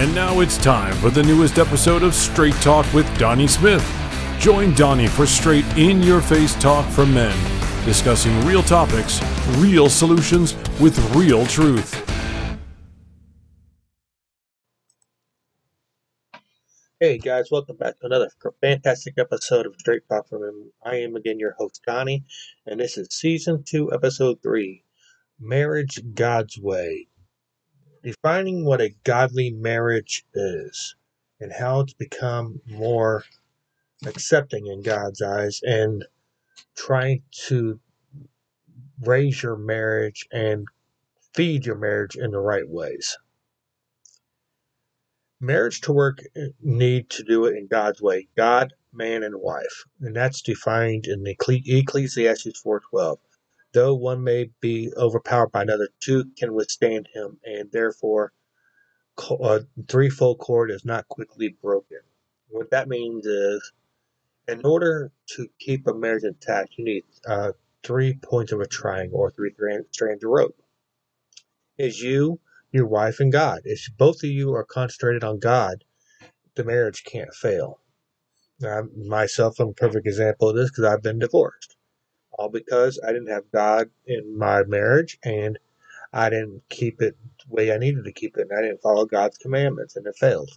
And now it's time for the newest episode of Straight Talk with Donnie Smith. Join Donnie for straight in your face talk from men, discussing real topics, real solutions with real truth. Hey guys, welcome back to another fantastic episode of Straight Talk from Men. I am again your host Donnie, and this is season two, episode three Marriage God's Way defining what a godly marriage is and how to become more accepting in God's eyes and trying to raise your marriage and feed your marriage in the right ways. Marriage to work need to do it in God's way, God, man, and wife, and that's defined in Ecclesiastes 4:12. Though one may be overpowered by another, two can withstand him, and therefore a uh, threefold cord is not quickly broken. What that means is, in order to keep a marriage intact, you need uh, three points of a triangle or three strands of rope. Is you, your wife, and God. If both of you are concentrated on God, the marriage can't fail. Now, myself, I'm a perfect example of this because I've been divorced all because I didn't have God in my marriage and I didn't keep it the way I needed to keep it, and I didn't follow God's commandments, and it failed.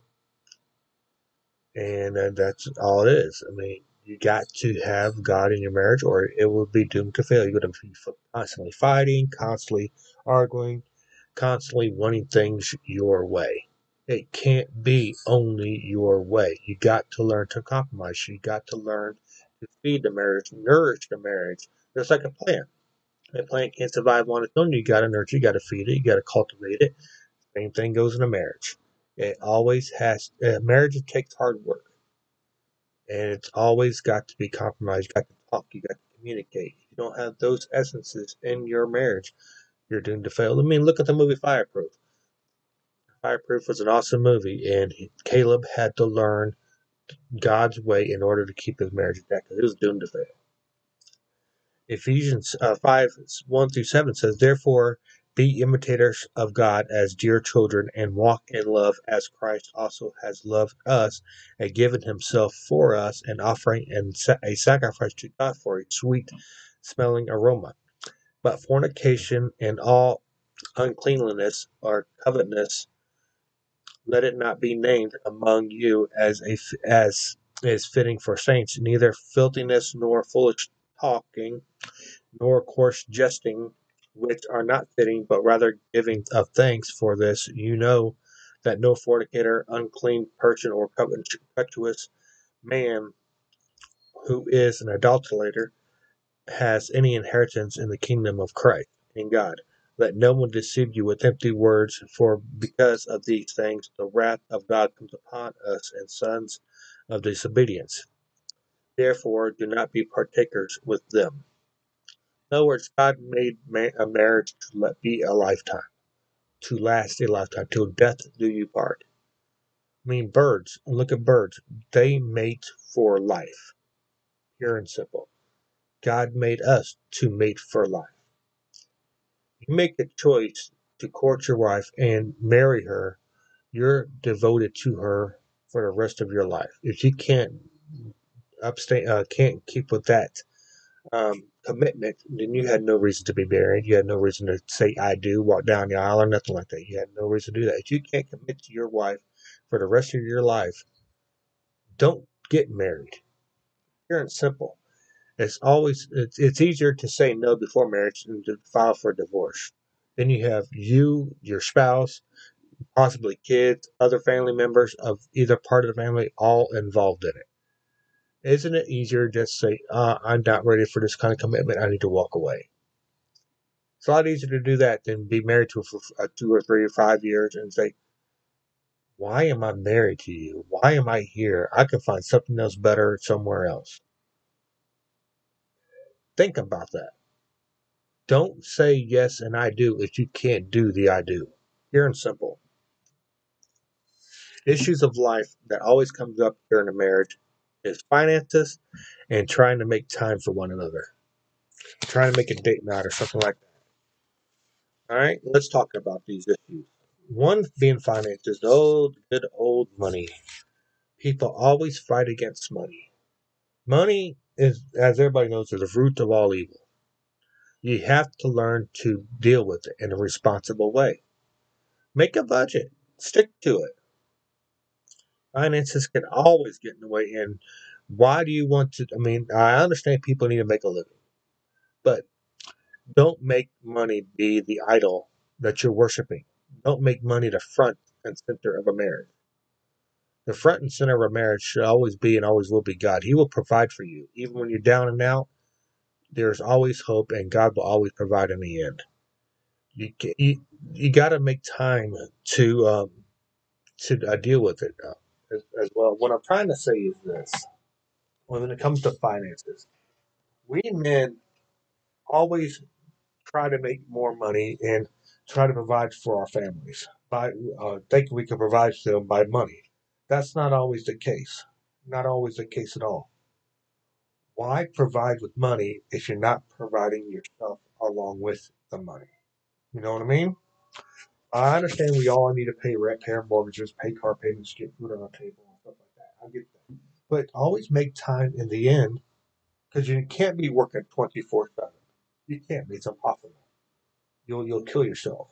And uh, that's all it is. I mean, you got to have God in your marriage, or it will be doomed to fail. You're going to be constantly fighting, constantly arguing, constantly wanting things your way. It can't be only your way. You got to learn to compromise. You got to learn to feed the marriage, nourish the marriage, just like a plant. A plant can't survive on its own. You got to nurture, you got to feed it, you got to cultivate it. Same thing goes in a marriage. It always has, uh, marriage takes hard work. And it's always got to be compromised. You got to talk, you got to communicate. If you don't have those essences in your marriage, you're doomed to fail. I mean, look at the movie Fireproof. Fireproof was an awesome movie, and Caleb had to learn God's way in order to keep his marriage intact because it was doomed to fail. Ephesians uh, 5 1 through 7 says, Therefore, be imitators of God as dear children, and walk in love as Christ also has loved us and given himself for us, an offering and a sacrifice to God for a sweet smelling aroma. But fornication and all uncleanliness or covetousness let it not be named among you as a as is fitting for saints, neither filthiness nor foolish talking, nor coarse jesting, which are not fitting, but rather giving of thanks for this. You know that no fornicator, unclean person, or covetous man who is an adulterator has any inheritance in the kingdom of Christ in God. Let no one deceive you with empty words, for because of these things the wrath of God comes upon us and sons of disobedience. Therefore, do not be partakers with them. In other words, God made a marriage to let be a lifetime, to last a lifetime, till death do you part. I mean, birds, look at birds, they mate for life, pure and simple. God made us to mate for life you make the choice to court your wife and marry her, you're devoted to her for the rest of your life. If you can't abstain, uh, can't keep with that um, commitment, then you had no reason to be married. You had no reason to say "I do," walk down the aisle, or nothing like that. You had no reason to do that. If you can't commit to your wife for the rest of your life, don't get married. Pure and simple. It's always it's, it's easier to say no before marriage than to file for divorce. Then you have you, your spouse, possibly kids, other family members of either part of the family all involved in it. Isn't it easier just say, uh, I'm not ready for this kind of commitment, I need to walk away? It's a lot easier to do that than be married to for two or three or five years and say, why am I married to you? Why am I here? I can find something else better somewhere else. Think about that. Don't say yes and I do if you can't do the I do. Pure and simple. Issues of life that always comes up during a marriage is finances and trying to make time for one another. Trying to make a date night or something like that. All right, let's talk about these issues. One being finances, old good old money. People always fight against money. Money is, as everybody knows, is the root of all evil. You have to learn to deal with it in a responsible way. Make a budget, stick to it. Finances can always get in the way. And why do you want to? I mean, I understand people need to make a living, but don't make money be the idol that you're worshiping. Don't make money the front and center of a marriage. The front and center of marriage should always be and always will be God. He will provide for you. Even when you're down and out, there's always hope and God will always provide in the end. You you, you got to make time to um, to uh, deal with it uh, as, as well. What I'm trying to say is this: when it comes to finances, we men always try to make more money and try to provide for our families by uh, thinking we can provide for them by money. That's not always the case. Not always the case at all. Why provide with money if you're not providing yourself along with the money? You know what I mean? I understand we all need to pay rent, pay mortgages, pay car payments, get food on our table, and stuff like that. I get that. But always make time in the end because you can't be working 24 7. You can't be. It's impossible. You'll, you'll kill yourself.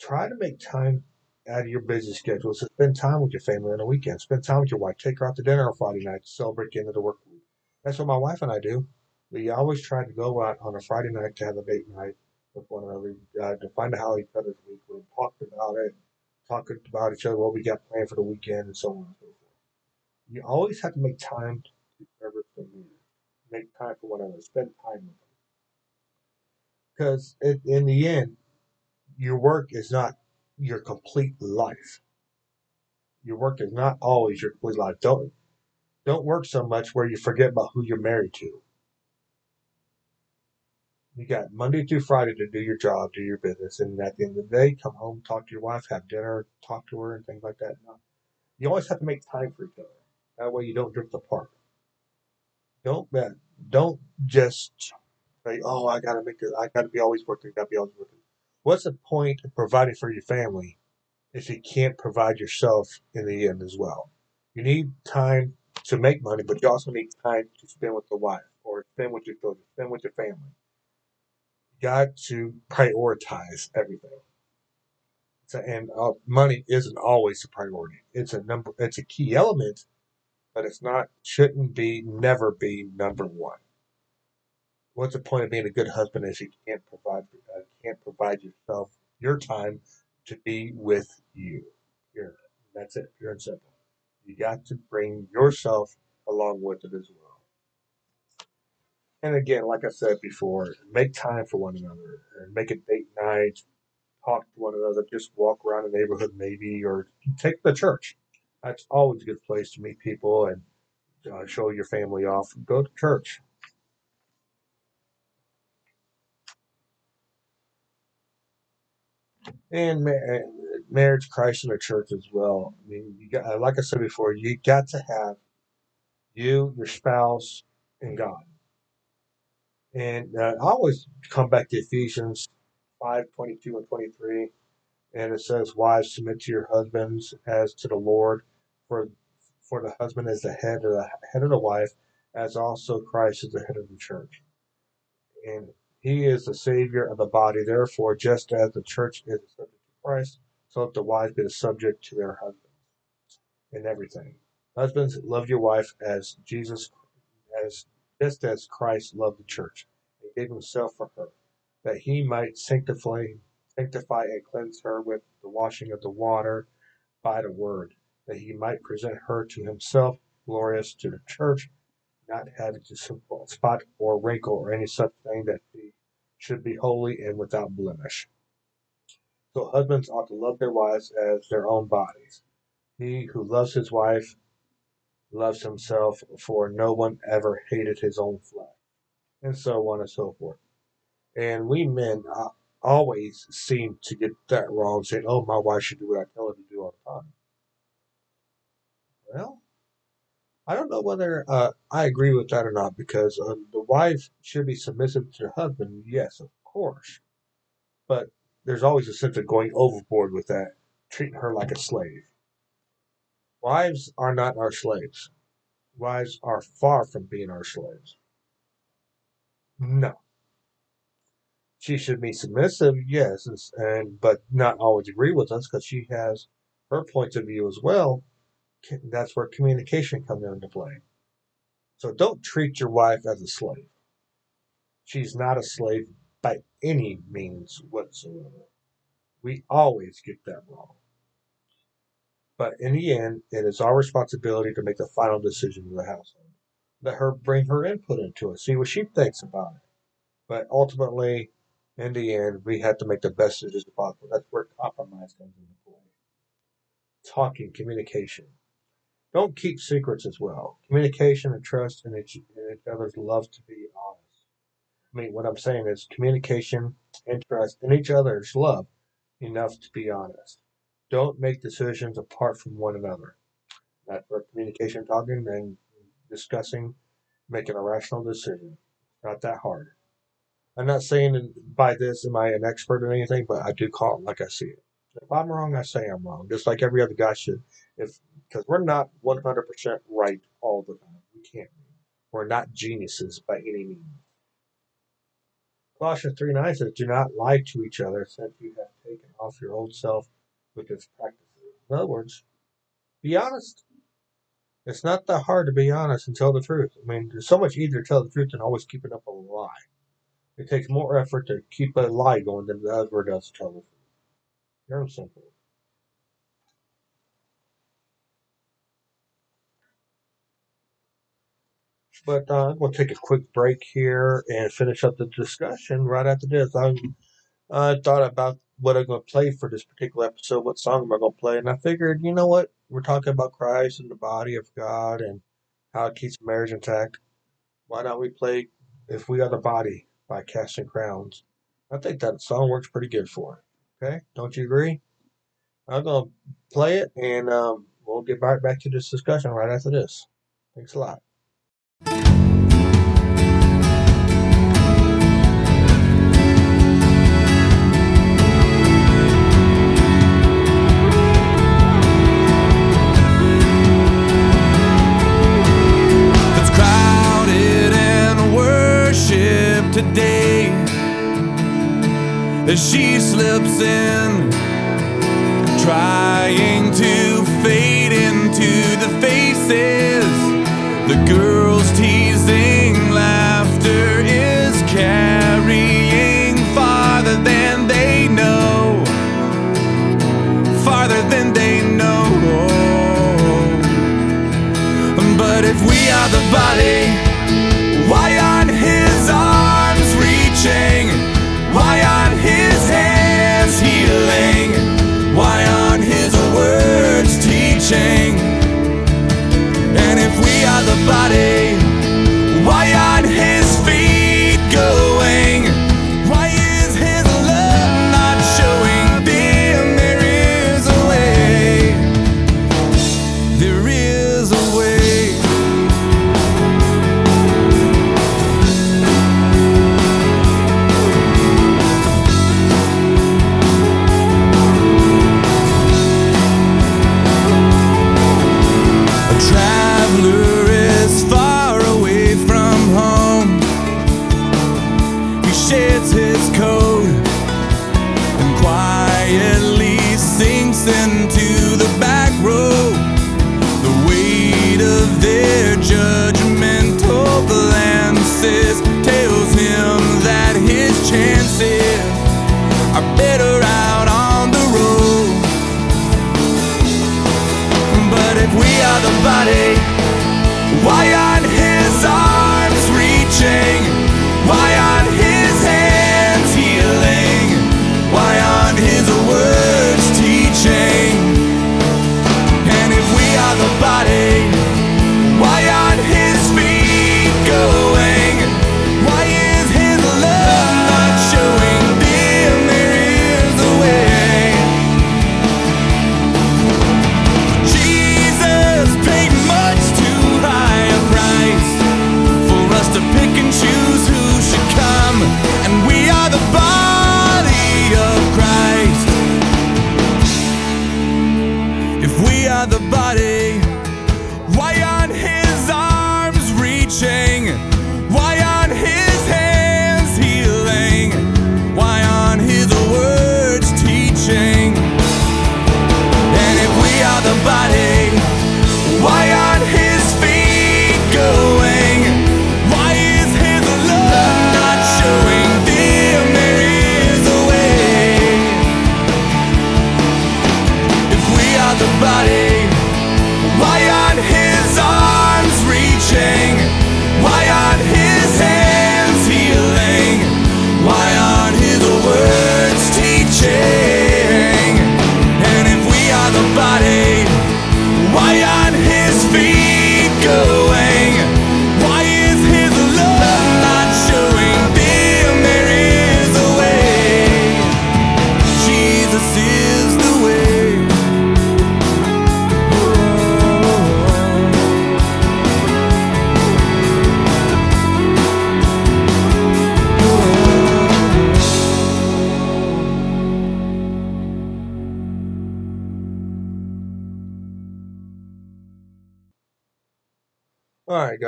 Try to make time out of your busy schedule to spend time with your family on the weekend. Spend time with your wife. Take her out to dinner on Friday night to celebrate the end of the work week. That's what my wife and I do. We always try to go out on a Friday night to have a date night with one another, uh, to find out how each other's week went, talked about it, talked about each other, what we got planned for the weekend, and so on and so forth. You always have to make time to needs. Make time for one another. Spend time with them. Because in the end, your work is not your complete life. Your work is not always your complete life. Don't don't work so much where you forget about who you're married to. You got Monday through Friday to do your job, do your business, and at the end of the day, come home, talk to your wife, have dinner, talk to her, and things like that. You always have to make time for each other. That way, you don't drift apart. Don't don't just say, "Oh, I gotta make it. I gotta be always working. Gotta be always working." What's the point of providing for your family if you can't provide yourself in the end as well? You need time to make money, but you also need time to spend with the wife or spend with your children, spend with your family. You got to prioritize everything. So, and uh, money isn't always a priority. It's a number. It's a key element, but it's not. Shouldn't be. Never be number one. What's the point of being a good husband if you can't provide uh, can't provide yourself your time to be with you? Here, that's it. Pure and simple. You got to bring yourself along with it as well. And again, like I said before, make time for one another and make it date night. Talk to one another. Just walk around the neighborhood, maybe, or take the church. That's always a good place to meet people and uh, show your family off. Go to church. And marriage, Christ, in the church as well. I mean, you got, like I said before, you got to have you, your spouse, and God. And uh, I always come back to Ephesians 5 22 and 23. And it says, Wives, submit to your husbands as to the Lord, for for the husband is the head of the head of the wife, as also Christ is the head of the church. And he is the Savior of the body. Therefore, just as the church is subject to Christ, so let the wives be subject to their husbands in everything. Husbands, love your wife as Jesus, as just as Christ loved the church and gave himself for her, that he might sanctify, sanctify and cleanse her with the washing of the water by the word, that he might present her to himself glorious to the church, not having to spot or wrinkle or any such thing that she should be holy and without blemish. So husbands ought to love their wives as their own bodies. He who loves his wife loves himself, for no one ever hated his own flesh, and so on and so forth. And we men uh, always seem to get that wrong, saying, "Oh, my wife should do what I tell her to do all the time." Well, I don't know whether uh, I agree with that or not because uh, the wife should be submissive to her husband, yes, of course. But there's always a sense of going overboard with that, treating her like a slave. Wives are not our slaves. Wives are far from being our slaves. No. She should be submissive, yes, and but not always agree with us because she has her points of view as well. That's where communication comes into play. So don't treat your wife as a slave. She's not a slave by any means whatsoever. We always get that wrong. But in the end, it is our responsibility to make the final decision of the household. Let her bring her input into it, see what she thinks about it. But ultimately, in the end, we have to make the best decision possible. That's where compromise comes into play. Talking, communication. Don't keep secrets as well. Communication and trust in each, each other's love to be honest. I mean, what I'm saying is communication and trust in each other's love enough to be honest. Don't make decisions apart from one another. That's where communication, talking, and discussing, making a rational decision. Not that hard. I'm not saying by this am I an expert or anything, but I do call it like I see it. If I'm wrong, I say I'm wrong, just like every other guy should. If because we're not 100% right all the time. We can't. We're not geniuses by any means. Colossians 3 9 says, Do not lie to each other, since you have taken off your old self with its practices. In other words, be honest. It's not that hard to be honest and tell the truth. I mean, it's so much easier to tell the truth than always keeping up a lie. It takes more effort to keep a lie going than it ever does to tell the truth. Very simple. But uh, to take a quick break here and finish up the discussion right after this. I uh, thought about what I'm going to play for this particular episode, what song am I going to play, and I figured, you know what? We're talking about Christ and the body of God and how it keeps marriage intact. Why not we play If We Are the Body by Casting Crowns? I think that song works pretty good for it. Okay? Don't you agree? I'm going to play it and um, we'll get right back to this discussion right after this. Thanks a lot. As she slips in, trying to fade into the faces. The girls teasing laughter is carrying farther than they know, farther than they know. But if we are the body,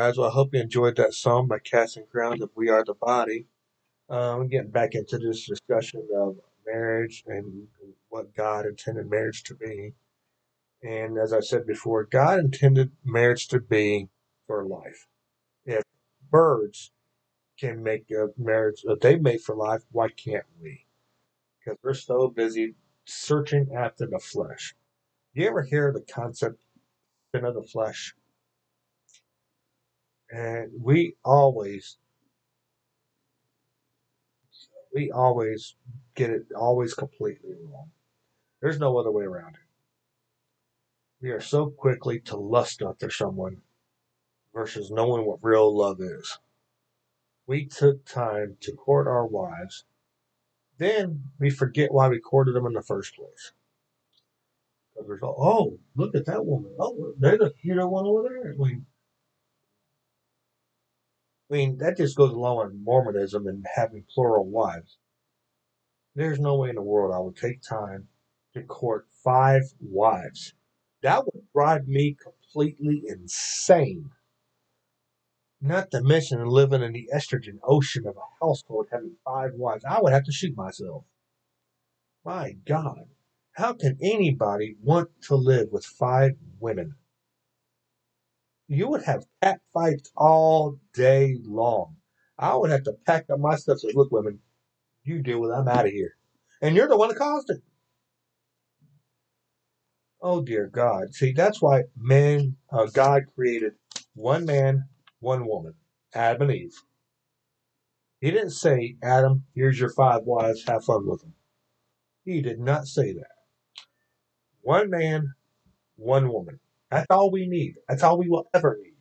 guys. Well, I hope you enjoyed that song by Casting Crowns of We Are the Body. Um, getting back into this discussion of marriage and what God intended marriage to be. And as I said before, God intended marriage to be for life. If birds can make a marriage, that they make for life, why can't we? Because we're so busy searching after the flesh. You ever hear the concept sin of the flesh? And we always, we always get it always completely wrong. There's no other way around it. We are so quickly to lust after someone versus knowing what real love is. We took time to court our wives, then we forget why we courted them in the first place. Because all, oh, look at that woman. Oh, there's a cute one over there. Mean, I mean, that just goes along with Mormonism and having plural wives. There's no way in the world I would take time to court five wives. That would drive me completely insane. Not to mention living in the estrogen ocean of a household having five wives. I would have to shoot myself. My God. How can anybody want to live with five women? You would have cat fights all day long. I would have to pack up my stuff and say, look, women, you deal with it. I'm out of here. And you're the one that caused it. Oh dear God. See, that's why men, uh, God created one man, one woman, Adam and Eve. He didn't say, Adam, here's your five wives, have fun with them. He did not say that. One man, one woman. That's all we need. That's all we will ever need.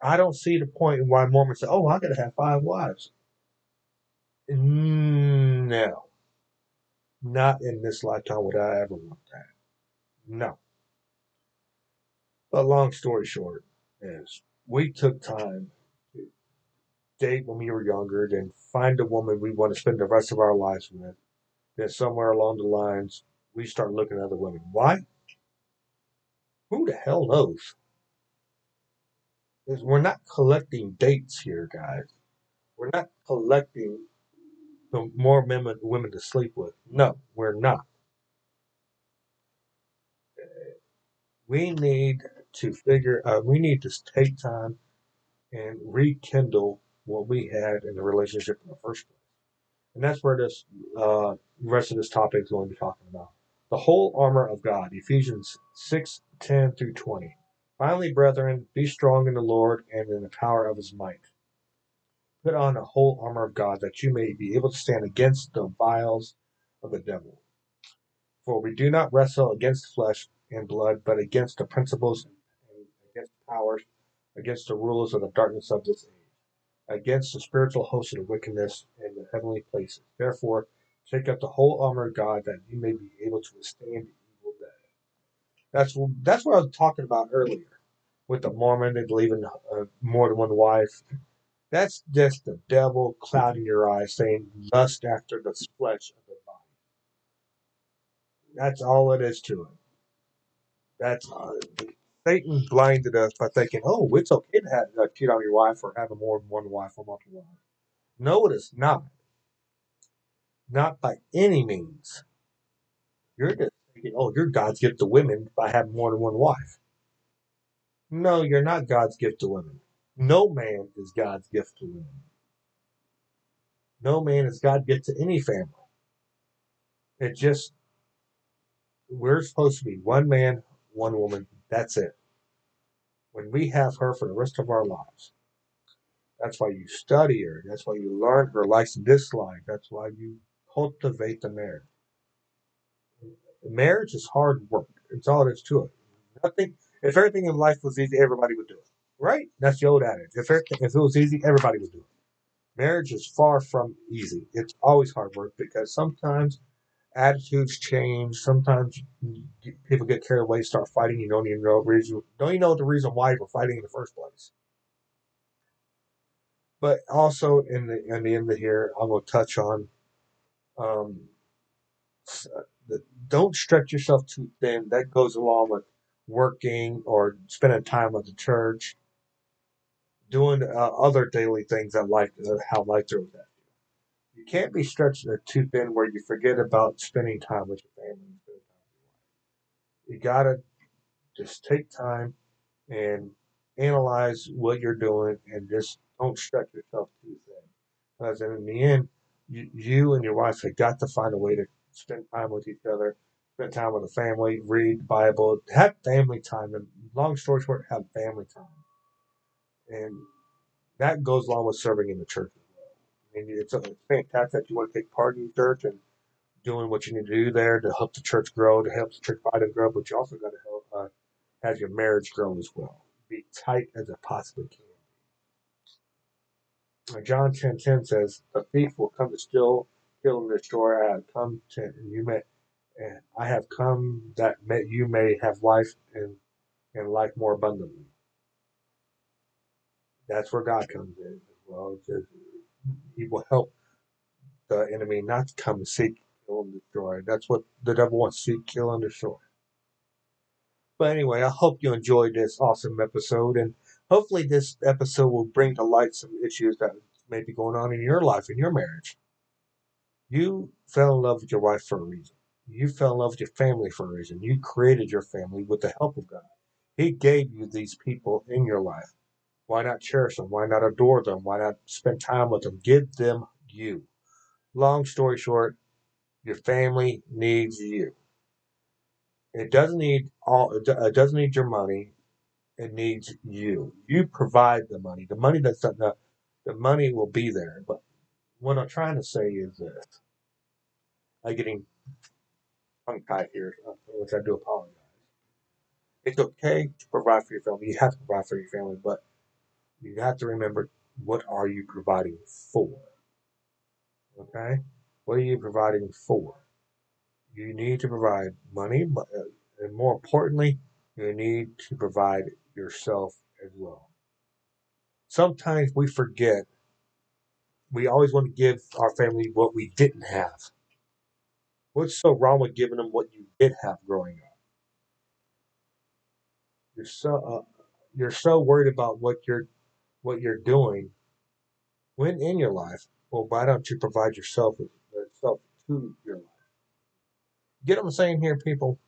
I don't see the point in why Mormons say, oh, I got to have five wives. No. Not in this lifetime would I ever want that. No. But long story short is we took time to date when we were younger, then find a woman we want to spend the rest of our lives with. Then somewhere along the lines, we start looking at other women. Why? Who the hell knows? Because we're not collecting dates here, guys. We're not collecting the more women, women to sleep with. No, we're not. We need to figure. Uh, we need to take time and rekindle what we had in the relationship in the first place. And that's where this uh, rest of this topic is going to be talking about. The whole armor of God, Ephesians 6 10 through 20. Finally, brethren, be strong in the Lord and in the power of his might. Put on the whole armor of God that you may be able to stand against the vials of the devil. For we do not wrestle against flesh and blood, but against the principles and against powers, against the rulers of the darkness of this age, against the spiritual hosts of wickedness in the heavenly places. Therefore, take up the whole armor of God that you may be able to withstand the evil day. That's that's what I was talking about earlier with the Mormon and believing uh, more than one wife. That's just the devil clouding your eyes, saying lust after the flesh of the body. That's all it is to it. That's uh, Satan blinded us by thinking, "Oh, it's okay to have uh, cheat on your wife or have more than one wife or multiple wives." No, it is not. Not by any means. You're just thinking, "Oh, you're God's gift to women by having more than one wife." No, you're not God's gift to women. No man is God's gift to women. No man is God's gift to any family. It just we're supposed to be one man, one woman. That's it. When we have her for the rest of our lives. That's why you study her. That's why you learn her likes and dislikes. That's why you cultivate the marriage. Marriage is hard work. It's all there is to it. Nothing. If everything in life was easy, everybody would do it. Right? That's the old adage. If, everything, if it was easy, everybody would do it. Marriage is far from easy. It's always hard work because sometimes attitudes change. Sometimes people get carried away, start fighting. You don't even know the reason. Don't even know the reason why you're fighting in the first place. But also in the in the end of here, I'm going to touch on um, don't stretch yourself too thin. That goes along with working or spending time with the church, doing uh, other daily things that life uh, how life throws at you. You can't be stretched too thin where you forget about spending time with your family. You gotta just take time and analyze what you're doing and just don't stretch yourself too thin. Because in the end, you, and your wife have got to find a way to spend time with each other, spend time with the family, read the Bible, have family time. And long story short, have family time. And that goes along with serving in the church. I mean, it's, it's fantastic that you want to take part in the church and doing what you need to do there to help the church grow, to help the church body grow, but you also got to help uh, have your marriage grow as well. Be tight as it possibly can. Uh, John 10 10 says, The thief will come to steal, kill, and destroy. I have come to, and you may, and I have come that may, you may have life and, and life more abundantly. That's where God comes in as well. Says he will help the enemy not to come and seek, kill, and destroy. That's what the devil wants to seek, kill, and destroy. But anyway, I hope you enjoyed this awesome episode, and hopefully, this episode will bring to light some issues that may be going on in your life, in your marriage. You fell in love with your wife for a reason. You fell in love with your family for a reason. You created your family with the help of God. He gave you these people in your life. Why not cherish them? Why not adore them? Why not spend time with them? Give them you. Long story short, your family needs you. It doesn't need all. It doesn't need your money. It needs you. You provide the money. The money that's the, the money will be there. But what I'm trying to say is this. I'm getting tongue tied here, which I do apologize. It's okay to provide for your family. You have to provide for your family, but you have to remember what are you providing for? Okay? What are you providing for? You need to provide money, but, uh, and more importantly, you need to provide yourself as well. Sometimes we forget. We always want to give our family what we didn't have. What's so wrong with giving them what you did have growing up? You're so uh, you're so worried about what you're what you're doing when in your life. Well, why don't you provide yourself with yourself to your life? Get what I'm saying here, people?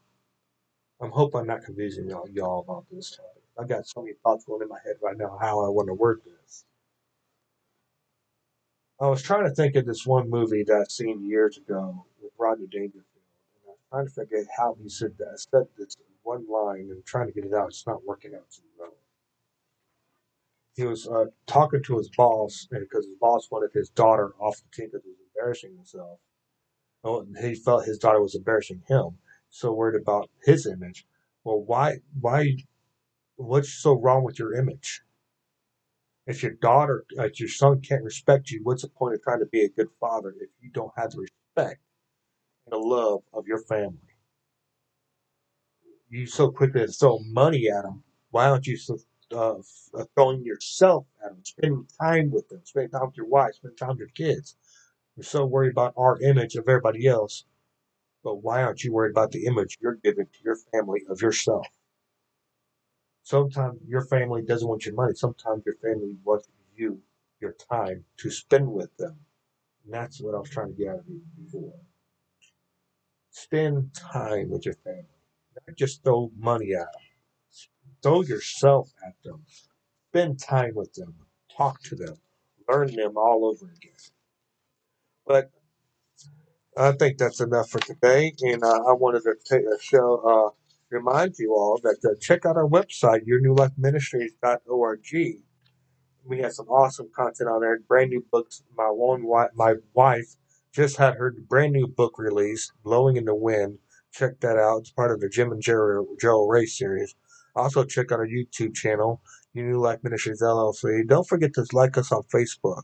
I'm hoping I'm not confusing y'all, y'all about this topic. I got so many thoughts going in my head right now how I want to word this. I was trying to think of this one movie that I've seen years ago with Rodney Dangerfield, and I was trying to figure how he said that. I said this one line and trying to get it out. It's not working out too well. He was uh, talking to his boss and because his boss wanted his daughter off the team because he was embarrassing himself. Oh, he felt his daughter was embarrassing him. So worried about his image. Well, why? Why? What's so wrong with your image? If your daughter, if your son can't respect you, what's the point of trying to be a good father if you don't have the respect and the love of your family? You so quickly throw money at them. Why don't you uh, throwing yourself at them, spending time with them, spending time with your wife, spending time with your kids? We're so worried about our image of everybody else But why aren't you worried about the image you're giving to your family of yourself? Sometimes your family doesn't want your money. Sometimes your family wants you, your time, to spend with them. And that's what I was trying to get out of you before. Spend time with your family. Not just throw money at them. Throw yourself at them. Spend time with them. Talk to them. Learn them all over again. But I think that's enough for today. And uh, I wanted to take a show, uh, remind you all that uh, check out our website, yournewlifeministries.org. We have some awesome content on there, brand new books. My one wife, my wife just had her brand new book released, Blowing in the Wind. Check that out. It's part of the Jim and Jerry Joe Ray series. Also, check out our YouTube channel, Your New Life Ministries LLC. Don't forget to like us on Facebook.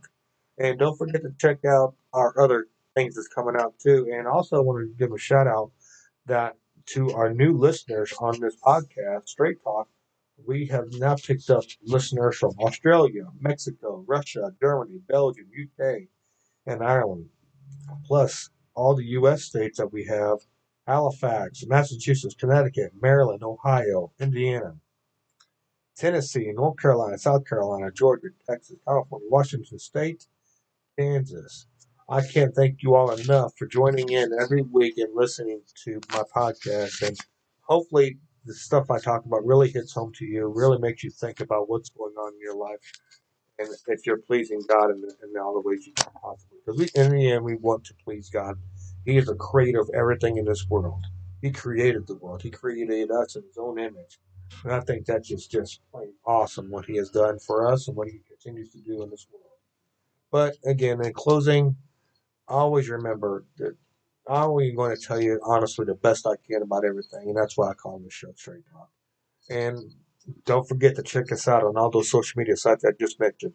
And don't forget to check out our other things that's coming out too. And also, I want to give a shout out that to our new listeners on this podcast, Straight Talk. We have now picked up listeners from Australia, Mexico, Russia, Germany, Belgium, UK, and Ireland. Plus, all the U.S. states that we have Halifax, Massachusetts, Connecticut, Maryland, Ohio, Indiana, Tennessee, North Carolina, South Carolina, Georgia, Texas, California, Washington State, Kansas. I can't thank you all enough for joining in every week and listening to my podcast. And hopefully, the stuff I talk about really hits home to you, really makes you think about what's going on in your life and if you're pleasing God in, in all the ways you can possibly. Because we, in the end, we want to please God. He is the creator of everything in this world. He created the world. He created us in His own image. And I think that's just, just plain awesome what He has done for us and what He continues to do in this world. But again, in closing, always remember that I'm always going to tell you honestly the best I can about everything, and that's why I call this show Straight Talk. And don't forget to check us out on all those social media sites I just mentioned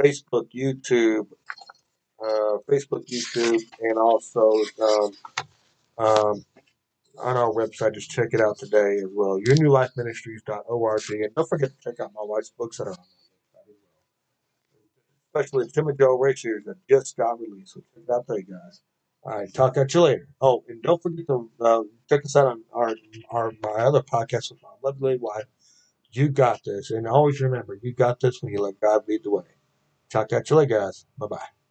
Facebook, YouTube, uh, Facebook, YouTube, and also um, um, on our website. Just check it out today as well. YourNewLifeMinistries.org. And don't forget to check out my wife's books that are on that website as well. Especially Tim and Joe Ray series that just got released. So check it out there, guys. All right, talk at you later. Oh, and don't forget to uh, check us out on our, our my other podcast with my lovely wife. You got this. And always remember, you got this when you let God lead the way. Talk at you later, guys. Bye bye.